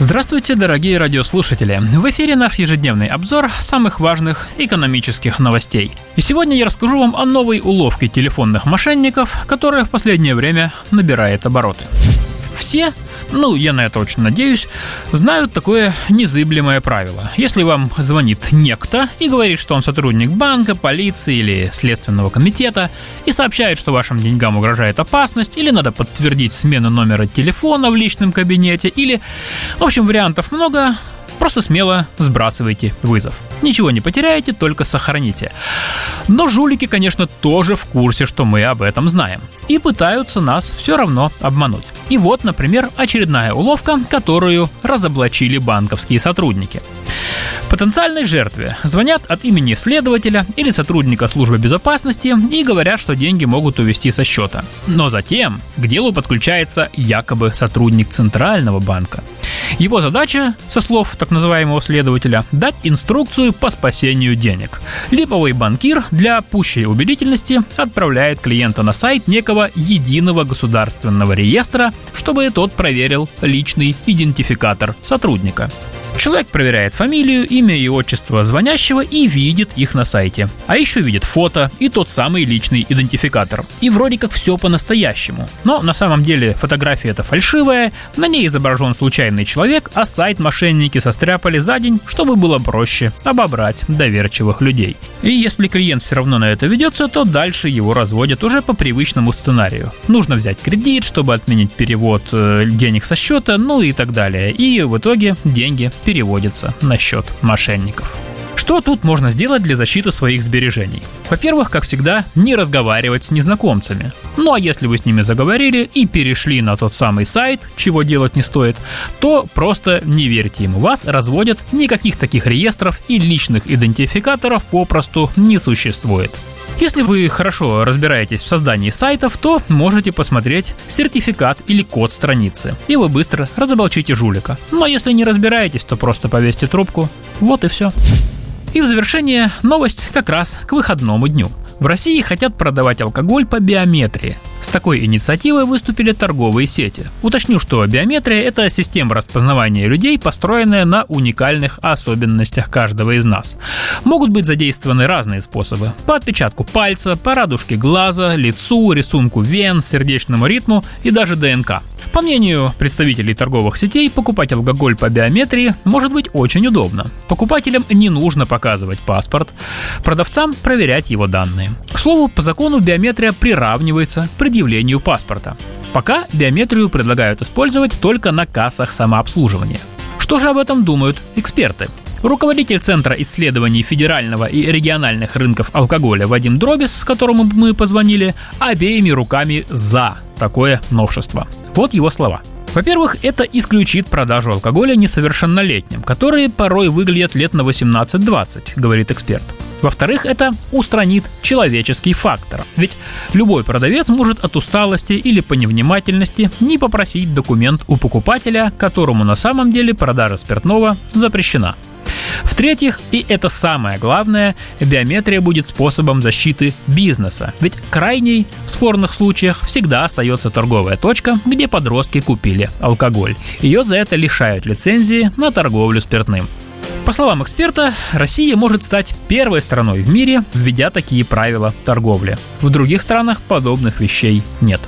Здравствуйте, дорогие радиослушатели! В эфире наш ежедневный обзор самых важных экономических новостей. И сегодня я расскажу вам о новой уловке телефонных мошенников, которая в последнее время набирает обороты все, ну, я на это очень надеюсь, знают такое незыблемое правило. Если вам звонит некто и говорит, что он сотрудник банка, полиции или следственного комитета, и сообщает, что вашим деньгам угрожает опасность, или надо подтвердить смену номера телефона в личном кабинете, или... В общем, вариантов много, Просто смело сбрасывайте вызов. Ничего не потеряете, только сохраните. Но жулики, конечно, тоже в курсе, что мы об этом знаем. И пытаются нас все равно обмануть. И вот, например, очередная уловка, которую разоблачили банковские сотрудники. Потенциальной жертве звонят от имени следователя или сотрудника службы безопасности и говорят, что деньги могут увести со счета. Но затем к делу подключается якобы сотрудник Центрального банка. Его задача, со слов так называемого следователя, дать инструкцию по спасению денег. Липовый банкир для пущей убедительности отправляет клиента на сайт некого единого государственного реестра, чтобы тот проверил личный идентификатор сотрудника. Человек проверяет фамилию, имя и отчество звонящего и видит их на сайте. А еще видит фото и тот самый личный идентификатор. И вроде как все по-настоящему. Но на самом деле фотография это фальшивая, на ней изображен случайный человек, а сайт мошенники состряпали за день, чтобы было проще обобрать доверчивых людей. И если клиент все равно на это ведется, то дальше его разводят уже по привычному сценарию. Нужно взять кредит, чтобы отменить перевод э, денег со счета, ну и так далее. И в итоге деньги переводится на счет мошенников. Что тут можно сделать для защиты своих сбережений? Во-первых, как всегда, не разговаривать с незнакомцами. Ну а если вы с ними заговорили и перешли на тот самый сайт, чего делать не стоит, то просто не верьте ему. Вас разводят, никаких таких реестров и личных идентификаторов попросту не существует. Если вы хорошо разбираетесь в создании сайтов, то можете посмотреть сертификат или код страницы, и вы быстро разоблачите жулика. Но если не разбираетесь, то просто повесьте трубку. Вот и все. И в завершение новость как раз к выходному дню – в России хотят продавать алкоголь по биометрии. С такой инициативой выступили торговые сети. Уточню, что биометрия – это система распознавания людей, построенная на уникальных особенностях каждого из нас. Могут быть задействованы разные способы. По отпечатку пальца, по радужке глаза, лицу, рисунку вен, сердечному ритму и даже ДНК. По мнению представителей торговых сетей, покупать алкоголь по биометрии может быть очень удобно. Покупателям не нужно показывать паспорт, продавцам проверять его данные. К слову, по закону биометрия приравнивается к предъявлению паспорта. Пока биометрию предлагают использовать только на кассах самообслуживания. Что же об этом думают эксперты? Руководитель Центра исследований федерального и региональных рынков алкоголя Вадим Дробис, которому мы позвонили, обеими руками за такое новшество. Вот его слова. Во-первых, это исключит продажу алкоголя несовершеннолетним, которые порой выглядят лет на 18-20, говорит эксперт. Во-вторых, это устранит человеческий фактор. Ведь любой продавец может от усталости или по невнимательности не попросить документ у покупателя, которому на самом деле продажа спиртного запрещена. В-третьих, и это самое главное, биометрия будет способом защиты бизнеса. Ведь крайней в спорных случаях всегда остается торговая точка, где подростки купили алкоголь. Ее за это лишают лицензии на торговлю спиртным. По словам эксперта, Россия может стать первой страной в мире, введя такие правила торговли. В других странах подобных вещей нет.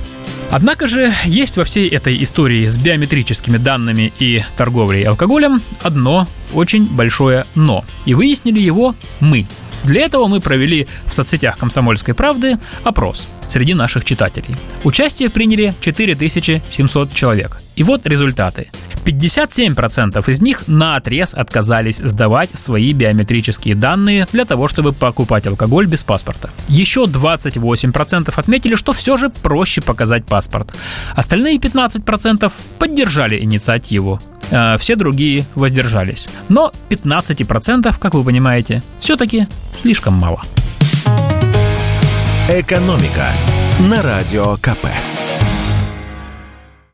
Однако же есть во всей этой истории с биометрическими данными и торговлей алкоголем одно очень большое «но». И выяснили его мы. Для этого мы провели в соцсетях «Комсомольской правды» опрос среди наших читателей. Участие приняли 4700 человек. И вот результаты. 57% из них на отрез отказались сдавать свои биометрические данные для того, чтобы покупать алкоголь без паспорта. Еще 28% отметили, что все же проще показать паспорт. Остальные 15% поддержали инициативу. А все другие воздержались. Но 15%, как вы понимаете, все-таки слишком мало. «Экономика» на Радио КП.